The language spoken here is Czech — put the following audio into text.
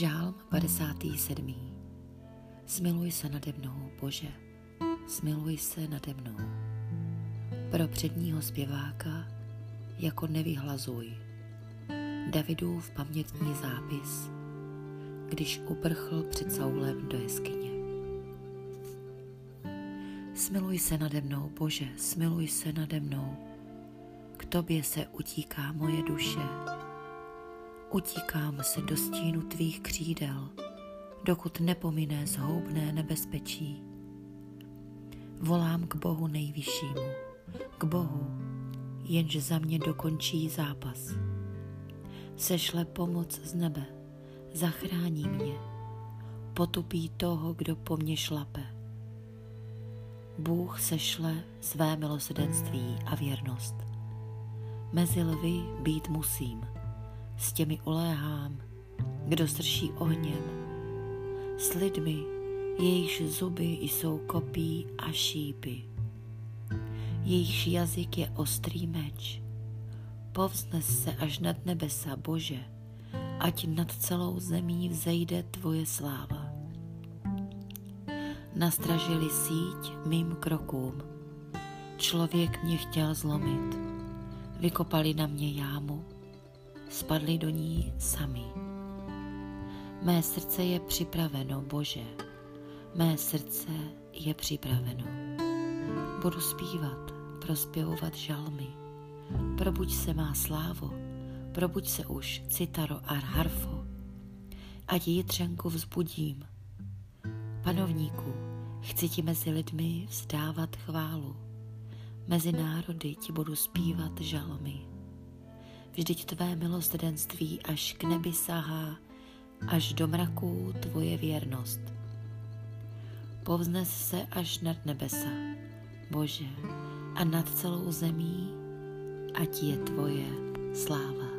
Žálm 57. Smiluj se nade mnou, Bože, smiluj se nade mnou. Pro předního zpěváka jako nevyhlazuj. Davidův pamětní zápis, když uprchl před Saulem do jeskyně. Smiluj se nade mnou, Bože, smiluj se nade mnou. K tobě se utíká moje duše. Utíkám se do stínu tvých křídel, dokud nepomine zhoubné nebezpečí. Volám k Bohu nejvyššímu, k Bohu, jenž za mě dokončí zápas. Sešle pomoc z nebe, zachrání mě, potupí toho, kdo po mně šlape. Bůh sešle své milosedenství a věrnost. Mezi lvy být musím, s těmi uléhám, kdo srší ohněm, s lidmi, jejichž zuby jsou kopí a šípy. Jejichž jazyk je ostrý meč. Povznes se až nad nebesa, Bože, ať nad celou zemí vzejde tvoje sláva. Nastražili síť mým krokům. Člověk mě chtěl zlomit. Vykopali na mě jámu, spadli do ní sami. Mé srdce je připraveno, Bože, mé srdce je připraveno. Budu zpívat, prospěvovat žalmy. Probuď se má slávo, probuď se už, citaro a harfo. Ať jitřenku vzbudím. Panovníku, chci ti mezi lidmi vzdávat chválu. Mezi národy ti budu zpívat žalmy. Vždyť tvé milosrdenství až k nebi sahá, až do mraků tvoje věrnost. Povznes se až nad nebesa, Bože, a nad celou zemí, ať je tvoje sláva.